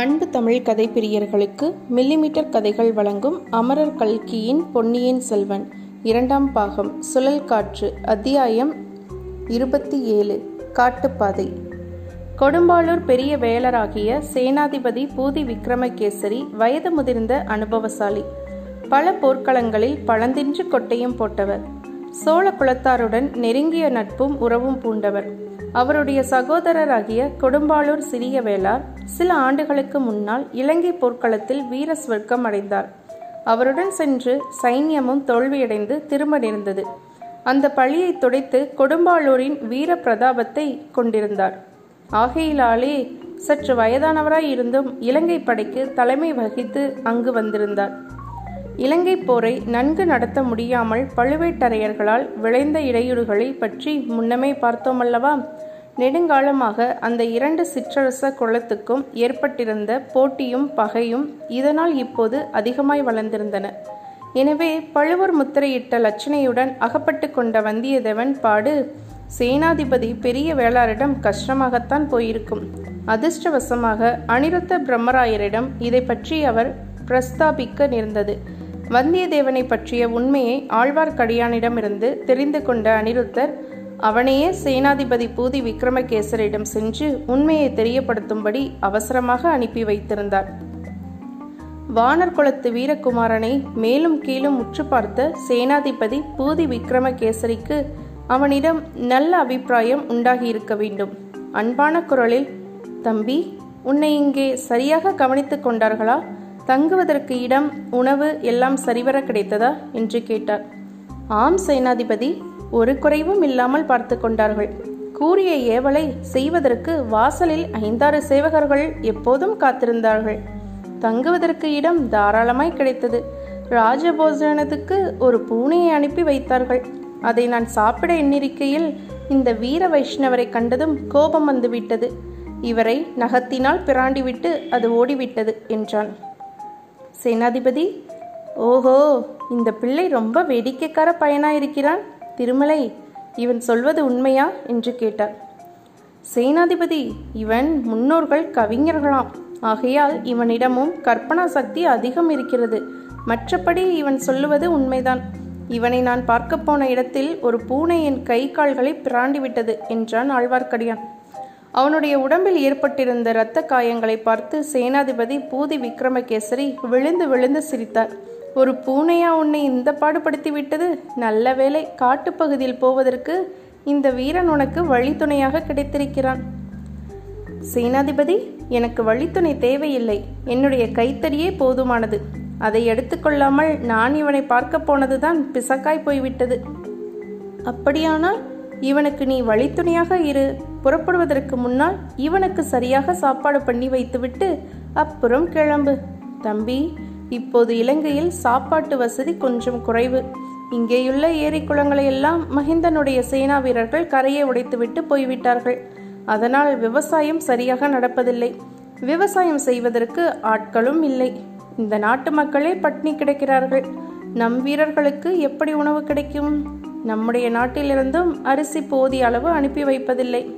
அன்பு தமிழ் கதை பிரியர்களுக்கு மில்லிமீட்டர் கதைகள் வழங்கும் அமரர் கல்கியின் பொன்னியின் செல்வன். இரண்டாம் பாகம் சுழல் காற்று அத்தியாயம் இருபத்தி ஏழு காட்டுப்பாதை. கொடும்பாளூர் பெரிய வேலராகிய சேனாதிபதி பூதி விக்ரமகேசரி வயது முதிர்ந்த அனுபவசாலி. பல போர்க்களங்களில் பழந்தின்று கொட்டையும் போட்டவர். சோழ குலத்தாருடன் நெருங்கிய நட்பும் உறவும் பூண்டவர். அவருடைய சகோதரராகிய கொடும்பாளூர் சிறிய வேளார் சில ஆண்டுகளுக்கு முன்னால் இலங்கை போர்க்களத்தில் வீர ஸ்வர்க்கம் அடைந்தார். அவருடன் சென்று சைன்யமும் தோல்வியடைந்து திரும்ப நேர்ந்தது அந்த பழியை துடைத்து கொடும்பாளூரின் வீர பிரதாபத்தை கொண்டிருந்தார். ஆகையிலாலே சற்று வயதானவராய் இருந்தும் இலங்கை படைக்கு தலைமை வகித்து அங்கு வந்திருந்தார். இலங்கை போரை நன்கு நடத்த முடியாமல் பழுவேட்டரையர்களால் விளைந்த இடையூறுகளை பற்றி முன்னமே பார்த்தோமல்லவா? நெடுங்காலமாக அந்த இரண்டு சிற்றரச குலத்துக்கும் ஏற்பட்டிருந்த போட்டியும் பகையும் இதனால் இப்போது அதிகமாய் வளர்ந்திருந்தன. எனவே பழுவூர் முத்திரையிட்ட லட்சணையுடன் அகப்பட்டு கொண்ட வந்தியத்தேவன் பாடு சேனாதிபதி பெரிய வேளாரிடம் கஷ்டமாகத்தான் போயிருக்கும். அதிர்ஷ்டவசமாக அனிருத்த பிரம்மராயரிடம் இதை பற்றி அவர் பிரஸ்தாபிக்க நேர்ந்தது. வந்தியத்தேவனை பற்றிய உண்மையை ஆழ்வார்க்கடியானிடமிருந்து தெரிந்து கொண்ட அனிருத்தர் அவனையே சேனாதிபதி பூதி விக்ரமகேசரிடம் சென்று உண்மையை தெரியப்படுத்தும்படி அவசரமாக அனுப்பி வைத்திருந்தார். வானர் குலத்து வீரகுமாரனை மேலும் கீழும் உற்று பார்த்த சேனாதிபதி பூதி விக்ரமகேசரிக்கு அவனிடம் நல்ல அபிப்பிராயம் உண்டாகியிருக்க வேண்டும். அன்பான குரலில் தம்பி உன்னை இங்கே சரியாக கவனித்துக் கொண்டார்களா? தங்குவதற்கு இடம் உணவு எல்லாம் சரிவர கிடைத்ததா? என்று கேட்டார். ஆம் சேனாதிபதி ஒரு குறைவும் இல்லாமல் பார்த்து கொண்டார்கள். கூறிய ஏவலை செய்வதற்கு வாசலில் ஐந்தாறு சேவகர்கள் எப்போதும் காத்திருந்தார்கள். தங்குவதற்கு இடம் தாராளமாய் கிடைத்தது. ராஜபோஜனத்துக்கு ஒரு பூனையை அனுப்பி வைத்தார்கள். அதை நான் சாப்பிட எண்ணிருக்கையில் இந்த வீர வைஷ்ணவரை கண்டதும் கோபம் வந்துவிட்டது. இவரை நகத்தினால் பிராண்டிவிட்டு அது ஓடிவிட்டது என்றான். சேனாதிபதி ஓஹோ இந்த பிள்ளை ரொம்ப வேடிக்கைக்கார பயனாயிருக்கிறான். திருமலை இவன் சொல்வது உண்மையா? என்று கேட்டார். சேனாதிபதி இவன் முன்னோர்கள் கவிஞர்களாம். ஆகையால் இவனிடமும் கற்பனா சக்தி அதிகம் இருக்கிறது. மற்றபடி இவன் சொல்லுவது உண்மைதான். இவனை நான் பார்க்க போன இடத்தில் ஒரு பூனை என் கை கால்களை பிராண்டிவிட்டது என்றான் ஆழ்வார்க்கடியான். அவனுடைய உடம்பில் ஏற்பட்டிருந்த இரத்த காயங்களை பார்த்து சேனாதிபதி பூதி விக்ரமகேசரி விழுந்து விழுந்து சிரித்தார். ஒரு பூனையா உன்னை இந்த பாடுபடுத்தி விட்டது? நல்ல வேலை காட்டுப்பகுதியில் போவதற்கு இந்த வீரன் உனக்கு வழித்துணையாக கிடைத்திருக்கிறான். சேனாதிபதி எனக்கு வழித்துணை தேவையில்லை. என்னுடைய கைத்தறியே போதுமானது. அதை எடுத்துக்கொள்ளாமல் நான் இவனை பார்க்க போனதுதான் பிசக்காய் போய்விட்டது. அப்படியானால் இவனுக்கு நீ வழித்துணையாக இரு. புறப்படுவதற்கு முன்னால் இவனுக்கு சரியாக சாப்பாடு பண்ணி வைத்துவிட்டு அப்புறம் கிளம்பு. தம்பி இப்போது இலங்கையில் சாப்பாட்டு வசதி கொஞ்சம் குறைவு. இங்கேயுள்ள ஏரி குளங்களை எல்லாம் மஹிந்தனுடைய சேனா வீரர்கள் கரையை உடைத்துவிட்டு போய்விட்டார்கள். அதனால் விவசாயம் சரியாக நடப்பதில்லை. விவசாயம் செய்வதற்கு ஆட்களும் இல்லை. இந்த நாட்டு மக்களே பட்னி கிடக்கிறார்கள். நம் வீரர்களுக்கு எப்படி உணவு கிடைக்கும்? நம்முடைய நாட்டிலிருந்தும் அரிசி போதிய அளவு அனுப்பி வைப்பதில்லை.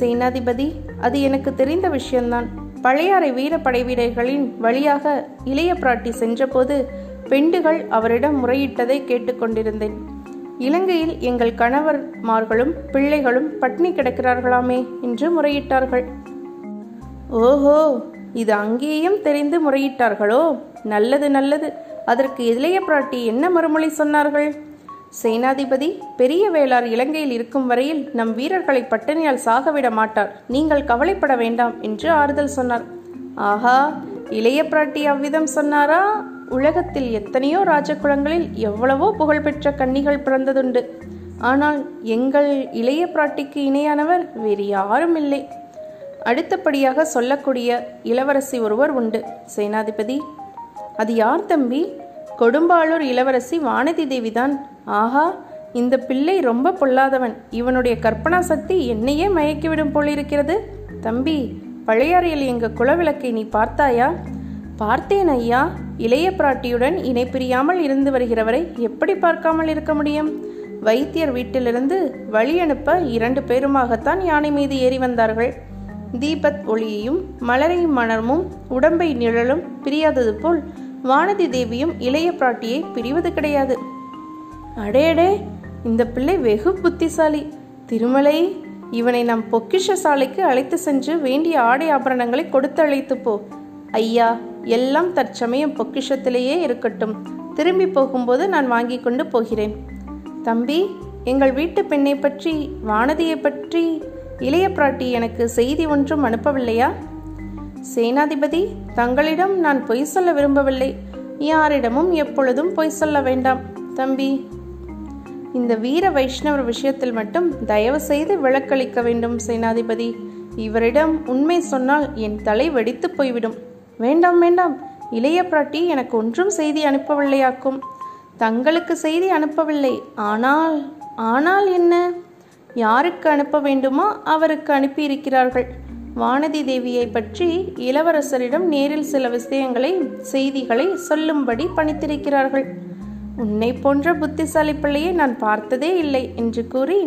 சேனாதிபதி அது எனக்கு தெரிந்த விஷயம்தான். பழையாறை வீரப்படை வீரர்களின் வழியாக இளைய பிராட்டி சென்றபோது பெண்டுகள் அவரிடம் முறையிட்டதை கேட்டுக்கொண்டிருந்தேன் இலங்கையில் எங்கள் கணவர்மார்களும் பிள்ளைகளும் பட்னி கிடக்கிறார்களாமே என்று முறையிட்டார்கள். ஓஹோ இது அங்கேயும் தெரிந்து முறையிட்டார்களோ? நல்லது நல்லது. அதற்கு இளைய பிராட்டி என்ன மறுமொழி சொன்னார்கள்? சேனாதிபதி பெரிய வேளார் இலங்கையில் இருக்கும் வரையில் நம் வீரர்களை பட்டினியால் சாகவிட மாட்டார். நீங்கள் கவலைப்பட வேண்டாம் என்று ஆறுதல் சொன்னார். ஆஹா இளைய பிராட்டி அவ்விதம் சொன்னாரா? உலகத்தில் எத்தனையோ ராஜகுலங்களில் எவ்வளவோ புகழ்பெற்ற கன்னிகள் பிறந்ததுண்டு. ஆனால் எங்கள் இளைய பிராட்டிக்கு இணையானவர் வேறு யாரும் இல்லை. அடுத்தபடியாக சொல்லக்கூடிய இளவரசி ஒருவர் உண்டு. சேனாதிபதி அது யார் தம்பி? கொடும்பாளூர் இளவரசி வானதி தேவிதான். ஆஹா இந்த பிள்ளை ரொம்ப பொல்லாதவன். இவனுடைய கற்பனா சக்தி என்னையே மயக்கிவிடும் போலிருக்கிறது. தம்பி பழையாறையில் எங்க குலவிளக்கை நீ பார்த்தாயா? பார்த்தேன் ஐயா. இளைய பிராட்டியுடன் இணை பிரியாமல் இருந்து வருகிறவரை எப்படி பார்க்காமல் இருக்க முடியும்? வைத்தியர் வீட்டிலிருந்து வழி அனுப்ப இரண்டு பேருமாகத்தான் யானை மீது ஏறி வந்தார்கள். தீபத் ஒளியையும் மலரையும் மணமும் உடம்பை நிழலும் பிரியாதது போல் வானதி தேவியும் இளைய பிராட்டியை பிரிவது கிடையாது. அடேடே இந்த பிள்ளை வெகு புத்திசாலி. திருமலை இவனை நம் பொக்கிஷ சாலைக்கு அழைத்து சென்று வேண்டிய ஆடை ஆபரணங்களை கொடுத்து அழைத்து போ. ஐயா எல்லாம் தற்சமயம் பொக்கிஷத்திலேயே இருக்கட்டும். திரும்பி போகும்போது நான் வாங்கி கொண்டு போகிறேன். தம்பி எங்கள் வீட்டு பெண்ணை பற்றி வானதியை பற்றி இளைய பிராட்டி எனக்கு செய்தி ஒன்றும் அனுப்பவில்லையா? சேனாதிபதி தங்களிடம் நான் பொய் சொல்ல விரும்பவில்லை. யாரிடமும் எப்பொழுதும் பொய் சொல்ல வேண்டாம். தம்பி இந்த வீர வைஷ்ணவர் விஷயத்தில் மட்டும் தயவு செய்து விளக்களிக்க வேண்டும் சேனாதிபதி. இவரிடம் உண்மை சொன்னால் என் தலை வெடித்து போய்விடும். வேண்டாம் வேண்டாம். இளைய பிராட்டி எனக்கு ஒன்றும் செய்தி அனுப்பவில்லையாக்கும். தங்களுக்கு செய்தி அனுப்பவில்லை. ஆனால் ஆனால் என்ன? யாருக்கு அனுப்ப வேண்டுமோ அவருக்கு அனுப்பியிருக்கிறார்கள். வானதி தேவியை பற்றி இளவரசரிடம் நேரில் சில விஷயங்களை செய்திகளை சொல்லும்படி பணித்திருக்கிறார்கள். உன்னை போன்ற புத்திசாலி பிள்ளையை நான் பார்த்ததே இல்லை என்று கூறி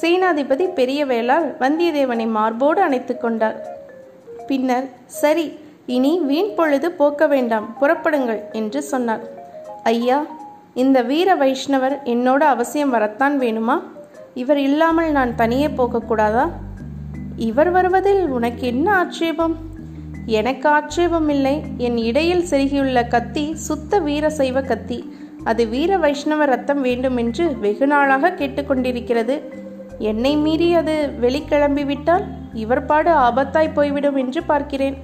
சேனாதிபதி பெரிய வேளால் வந்தியத்தேவனை மார்போடு அணைத்து கொண்டார். பின்னர் சரி இனி வீண் பொழுது போக்க வேண்டாம் புறப்படுங்கள் என்று சொன்னார். ஐயா இந்த வீர வைஷ்ணவர் என்னோட அவசியம் வரத்தான் வேணுமா? இவர் இல்லாமல் நான் தனியே போகக்கூடாதா இவர் வருவதில் உனக்கு என்ன ஆட்சேபம்? எனக்கு ஆட்சேபம் இல்லை. என் இடையில் செருகியுள்ள கத்தி சுத்த வீர சைவ கத்தி. அது வீர வைஷ்ணவ ரத்தம் வேண்டும் என்று வெகு நாளாக கேட்டுக்கொண்டிருக்கிறது. என்னை மீறி அது வெளிக்கிளம்பிவிட்டால் இவர் பாடு ஆபத்தாய் போய்விடும் என்று பார்க்கிறேன்.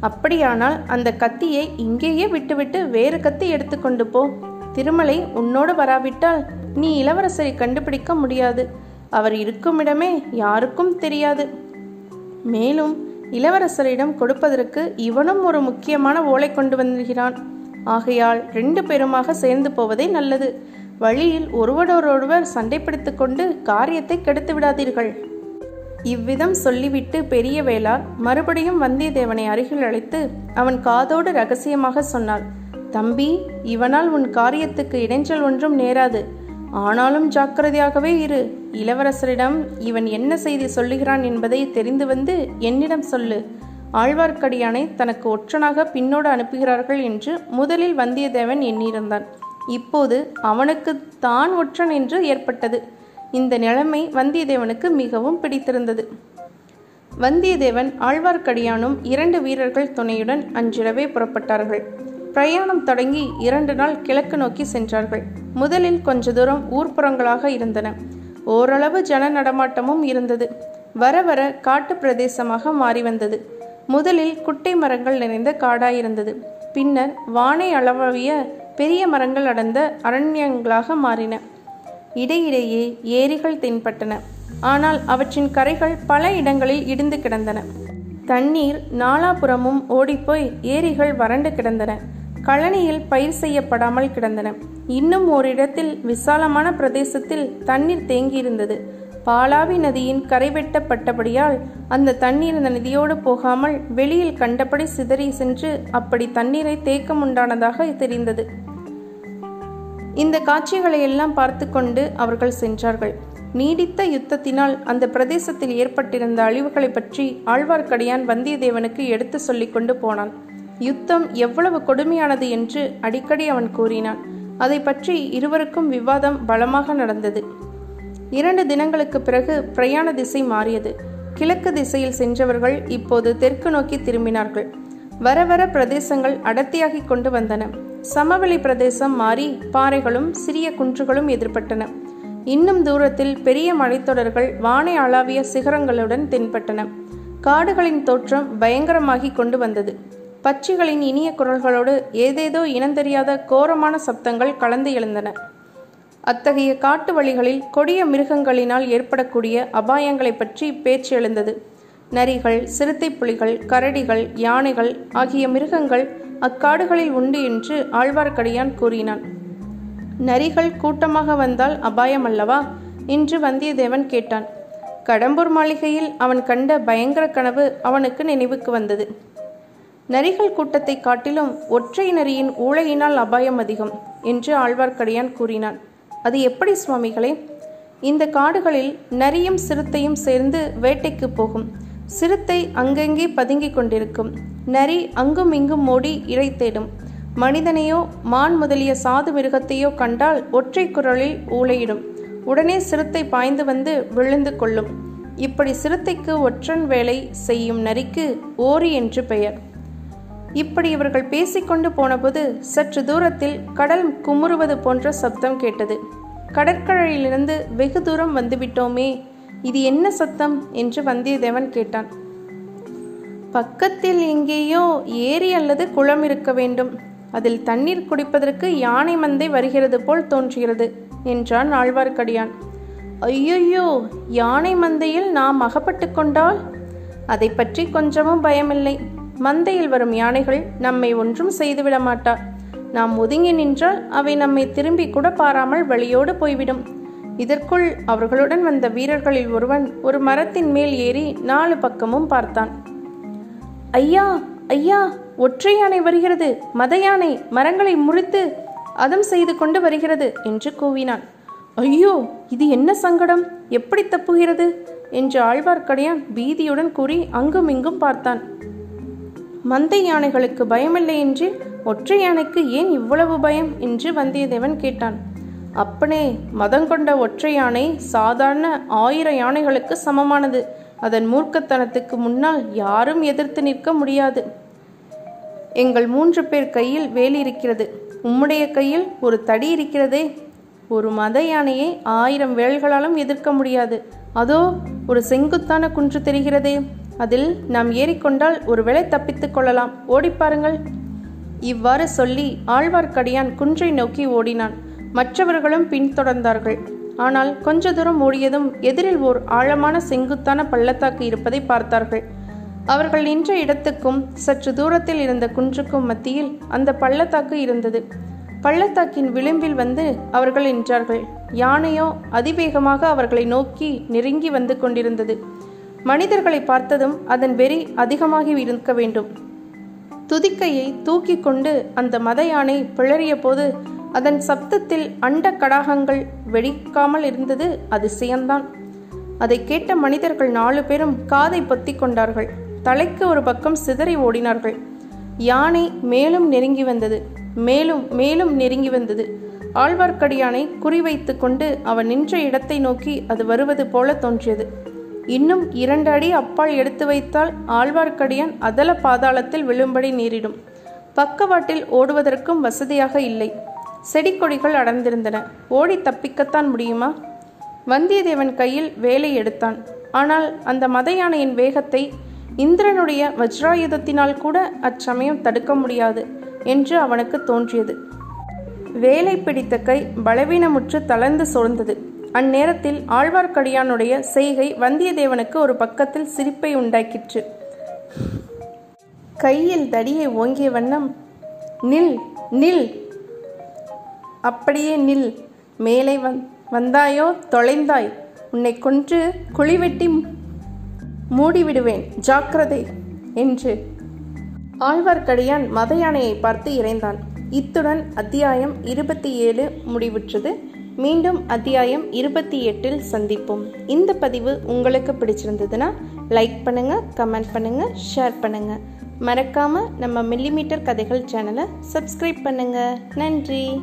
அப்படியானால் அந்த கத்தியை இங்கேயே விட்டுவிட்டு வேறு கத்தி எடுத்துக்கொண்டு போ. திருமலை உன்னோடு வராவிட்டால் நீ இளவரசரை கண்டுபிடிக்க முடியாது. அவர் இருக்குமிடமே யாருக்கும் தெரியாது. மேலும் இளவரசரிடம் கொடுப்பதற்கு இவனும் ஒரு முக்கியமான ஓலை கொண்டு வந்திருக்கிறான். ஆகையால் ரெண்டு பேருமாக சேர்ந்து போவதே நல்லது. வழியில் ஒருவரோடொருவர் சண்டை கொண்டு காரியத்தை கெடுத்து விடாதீர்கள். இவ்விதம் சொல்லிவிட்டு பெரிய வேளார் மறுபடியும் வந்தியத்தேவனை அருகில் அழைத்து அவன் காதோடு ரகசியமாக சொன்னாள் தம்பி இவனால் உன் காரியத்துக்கு இடைஞ்சல் ஒன்றும் நேராது. ஆனாலும் ஜாக்கிரதையாகவே இரு. இளவரசரிடம் இவன் என்ன செய்தி சொல்லுகிறான் என்பதை தெரிந்து வந்து என்னிடம் சொல்லு. ஆழ்வார்க்கடியானை தனக்கு ஒற்றனாக பின்னோடு அனுப்புகிறார்கள் என்று முதலில் வந்தியத்தேவன் எண்ணியிருந்தான். இப்போது அவனுக்கு தான் ஒற்றன் என்று ஏற்பட்டது. இந்த நிலைமை வந்தியத்தேவனுக்கு மிகவும் பிடித்திருந்தது. வந்தியத்தேவன் ஆழ்வார்க்கடியானும் இரண்டு வீரர்கள் துணையுடன் அன்றிரவே புறப்பட்டார்கள். பிரயாணம் தொடங்கி இரண்டு நாள் கிழக்கு நோக்கி சென்றார்கள். முதலில் கொஞ்ச தூரம் ஊர்ப்புறங்களாக இருந்தன. ஓரளவு ஜன நடமாட்டமும் இருந்தது. வர வர காட்டு பிரதேசமாக மாறி வந்தது. முதலில் குட்டை மரங்கள் நிறைந்த காடாயிருந்தது. பின்னர் வானை அளவிய பெரிய மரங்கள் அடர்ந்த அரண்யங்களாக மாறின. இடையிடையே ஏரிகள் தென்பட்டன. ஆனால் அவற்றின் கரைகள் பல இடங்களில் இடிந்து கிடந்தன. தண்ணீர் நாலாபுறமும் ஓடிப்போய் ஏரிகள் வறண்டு கிடந்தன. கழனியில் பயிர் செய்யப்படாமல் கிடந்தன. இன்னும் ஓரிடத்தில் விசாலமான பிரதேசத்தில் தண்ணீர் தேங்கியிருந்தது. பாலாவி நதியின் கரை வெட்டப்பட்டபடியால் அந்த தண்ணீர் அந்த நதியோடு போகாமல் வெளியில் கண்டபடி சிதறி சென்று அப்படி தண்ணீரை தேக்கம் உண்டானதாக தெரிந்தது. இந்த காட்சிகளை எல்லாம் பார்த்து கொண்டு அவர்கள் சென்றார்கள். நீடித்த யுத்தத்தினால் அந்த பிரதேசத்தில் ஏற்பட்டிருந்த அழிவுகளை பற்றி ஆழ்வார்க்கடியான் வந்தியத்தேவனுக்கு எடுத்து சொல்லிக் கொண்டு போனான். யுத்தம் எவ்வளவு கொடுமையானது என்று அடிக்கடி அவன் கூறினான். அதை பற்றி இருவருக்கும் விவாதம் பலமாக நடந்தது. இரண்டு தினங்களுக்கு பிறகு பிரயாண திசை மாறியது. கிழக்கு திசையில் சென்றவர்கள் இப்போது தெற்கு நோக்கி திரும்பினார்கள். வர வர பிரதேசங்கள் அடர்த்தியாகி கொண்டு வந்தன. சமவெளி பிரதேசம் மாறி பாறைகளும் சிறிய குன்றுகளும் எதிர்பட்டன. இன்னும் தூரத்தில் பெரிய மலைத்தொடர்கள் வானை அளாவிய சிகரங்களுடன் தென்பட்டன. காடுகளின் தோற்றம் பயங்கரமாகி கொண்டு வந்தது. பட்சிகளின் இனிய குரல்களோடு ஏதேதோ இனந்தெரியாத கோரமான சப்தங்கள் கலந்து எழுந்தன. அத்தகைய காட்டு வழிகளில் கொடிய மிருகங்களினால் ஏற்படக்கூடிய அபாயங்களை பற்றி பேச்சு எழுந்தது நரிகள் சிறுத்தை புலிகள் கரடிகள் யானைகள் ஆகிய மிருகங்கள் அக்காடுகளில் உண்டு என்று ஆழ்வார்க்கடியான் கூறினான். நரிகள் கூட்டமாக வந்தால் அபாயம் அல்லவா? என்று வந்தியத்தேவன் கேட்டான். கடம்பூர் மாளிகையில் அவன் கண்ட பயங்கர கனவு அவனுக்கு நினைவுக்கு வந்தது. நரிகள் கூட்டத்தை காட்டிலும் ஒற்றை நரியின் ஊழையினால் அபாயம் அதிகம் என்று ஆழ்வார்க்கடியான் கூறினான். அது எப்படி சுவாமிகளே? இந்த காடுகளில் நரியும் சிறுத்தையும் சேர்ந்து வேட்டைக்கு போகும். சிறுத்தை அங்கங்கே பதுங்கிக் கொண்டிருக்கும். நரி அங்கும் இங்கும் ஓடி இறை தேடும். மனிதனையோ மான் முதலிய சாது மிருகத்தையோ கண்டால் ஒற்றை குரலில் ஊளையிடும். உடனே சிறுத்தை பாய்ந்து வந்து விழுந்து கொள்ளும். இப்படி சிறுத்தைக்கு ஒற்றன் வேலை செய்யும் நரிக்கு ஓரி என்று பெயர். இப்படி இவர்கள் பேசிக்கொண்டு போனபோது சற்று தூரத்தில் கடல் குமுறுவது போன்ற சப்தம் கேட்டது. கடற்கரையிலிருந்து வெகு தூரம் வந்துவிட்டோமே இது என்ன சத்தம் என்று வந்தியத்தேவன் கேட்டான். பக்கத்தில் எங்கேயோ ஏரி அல்லது குளம் இருக்க வேண்டும். அதில் தண்ணீர் குடிப்பதற்கு யானை மந்தை வருகிறது போல் தோன்றுகிறது என்றான் ஆழ்வார்க்கடியான். ஐயையோ யானை மந்தையில் நாம் அகப்பட்டு கொண்டால்? அதை பற்றி கொஞ்சமும் பயமில்லை. மந்தையில் வரும் யானைகள் நம்மை ஒன்றும் செய்துவிட மாட்டா நாம் ஒதுங்கி நின்றால் அவை நம்மை திரும்பி கூட பாராமல் வழியோடு போய்விடும். இதற்குள் அவர்களுடன் வந்த வீரர்களில் ஒருவன் ஒரு மரத்தின் மேல் ஏறி நாலு பக்கமும் பார்த்தான். ஐயா ஐயா ஒற்றை யானை வருகிறது. மத யானை மரங்களை முறித்து அதம் செய்து கொண்டு வருகிறது என்று கூவினான். ஐயோ இது என்ன சங்கடம்? எப்படி தப்புகிறது? என்று ஆழ்வார்க்கடியான் பீதியுடன் கூறி அங்கும் இங்கும் பார்த்தான். மந்தை யானைகளுக்கு பயமில்லை என்று ஒற்றை யானைக்கு ஏன் இவ்வளவு பயம்? என்று வந்தியத்தேவன் கேட்டான். அப்பனே மதங்கொண்ட ஒற்றை யானை சாதாரண ஆயிரம் யானைகளுக்கு சமமானது. அதன் மூர்க்கத்தனத்துக்கு முன்னால் யாரும் எதிர்த்து நிற்க முடியாது. எங்கள் மூன்று பேர் கையில் வேலி இருக்கிறது. உம்முடைய கையில் ஒரு தடி இருக்கிறதே. ஒரு மத யானையை ஆயிரம் வேல்களாலும் எதிர்க்க முடியாது. அதோ ஒரு செங்குத்தான குன்று தெரிகிறதே. அதில் நாம் ஏறிக்கொண்டால் ஒருவேளை தப்பித்துக் கொள்ளலாம். ஓடிப்பாருங்கள் இவ்வாறு சொல்லி ஆழ்வார்க்கடியான் குன்றை நோக்கி ஓடினான். மற்றவர்களும் பின்தொடர்ந்தார்கள். ஆனால் கொஞ்ச தூரம் ஓடியதும் எதிரில் ஓர் ஆழமான செங்குத்தான பள்ளத்தாக்கு இருப்பதை பார்த்தார்கள். அவர்கள் நின்ற இடத்துக்கும் சற்று தூரத்தில் இருந்த குன்றுக்கும் மத்தியில் அந்த பள்ளத்தாக்கு இருந்தது. பள்ளத்தாக்கின் விளிம்பில் வந்து அவர்கள் நின்றார்கள். யானையோ அதிவேகமாக அவர்களை நோக்கி நெருங்கி வந்து கொண்டிருந்தது. மனிதர்களை பார்த்ததும் அதன் வெறி அதிகமாகி இருக்க வேண்டும். துதிக்கையை தூக்கி கொண்டு அந்த மத யானை பிளறிய போது அதன் சப்தத்தில் அண்ட கடாகங்கள் வெடிக்காமல் இருந்தது அதிசயம்தான். அதை கேட்ட மனிதர்கள் நாலு பேரும் காதை பொத்தி கொண்டார்கள். தலைக்கு ஒரு பக்கம் சிதறி ஓடினார்கள். யானை மேலும் நெருங்கி வந்தது. மேலும் மேலும் நெருங்கி வந்தது. ஆழ்வார்க்கடியானை குறிவைத்து கொண்டு அவன் நின்ற இடத்தை நோக்கி அது வருவது போல தோன்றியது. இன்னும் இரண்டு அடி அப்பால் எடுத்து வைத்தால் ஆழ்வார்க்கடியான் அதல பாதாளத்தில் விழும்படி நேரிடும். பக்கவாட்டில் ஓடுவதற்கும் வசதியாக இல்லை. செடி கொடிகள் அடர்ந்திருந்தன. ஓடி தப்பிக்கத்தான் முடியுமா? வந்தியத்தேவன் கையில் வேலை எடுத்தான். ஆனால் அந்த மத யானையின் வேகத்தை இந்திரனுடைய வஜ்ராயுதத்தினால் கூட அச்சமயம் தடுக்க முடியாது என்று அவனுக்கு தோன்றியது. வேலை பிடித்த கை பலவீனமுற்று தளர்ந்து சோர்ந்தது. அந்நேரத்தில் ஆழ்வார்க்கடியானுடைய செய்கை வந்தியத்தேவனுக்கு ஒரு பக்கத்தில் சிரிப்பை உண்டாக்கிற்று. கையில் தடியை ஓங்கிய வண்ணம் நில் நில்! அப்படியே நில்! மேலே வந் வந்தாயோ? தொலைந்தாய்! உன்னை கொன்று குழிவெட்டி மூடிவிடுவேன்! ஜாக்கிரதை! என்று ஆழ்வார்க்கடியான் மத யானையை பார்த்து இறைந்தான். இத்துடன் அத்தியாயம் இருபத்தி ஏழு முடிவுற்றது. மீண்டும் அத்தியாயம் இருபத்தி எட்டில் சந்திப்போம். இந்த பதிவு உங்களுக்கு பிடிச்சிருந்ததுன்னா லைக் பண்ணுங்க கமெண்ட் பண்ணுங்க ஷேர் பண்ணுங்க. மறக்காம நம்ம மில்லிமீட்டர் கதைகள் சேனலை சப்ஸ்கிரைப் பண்ணுங்க. நன்றி.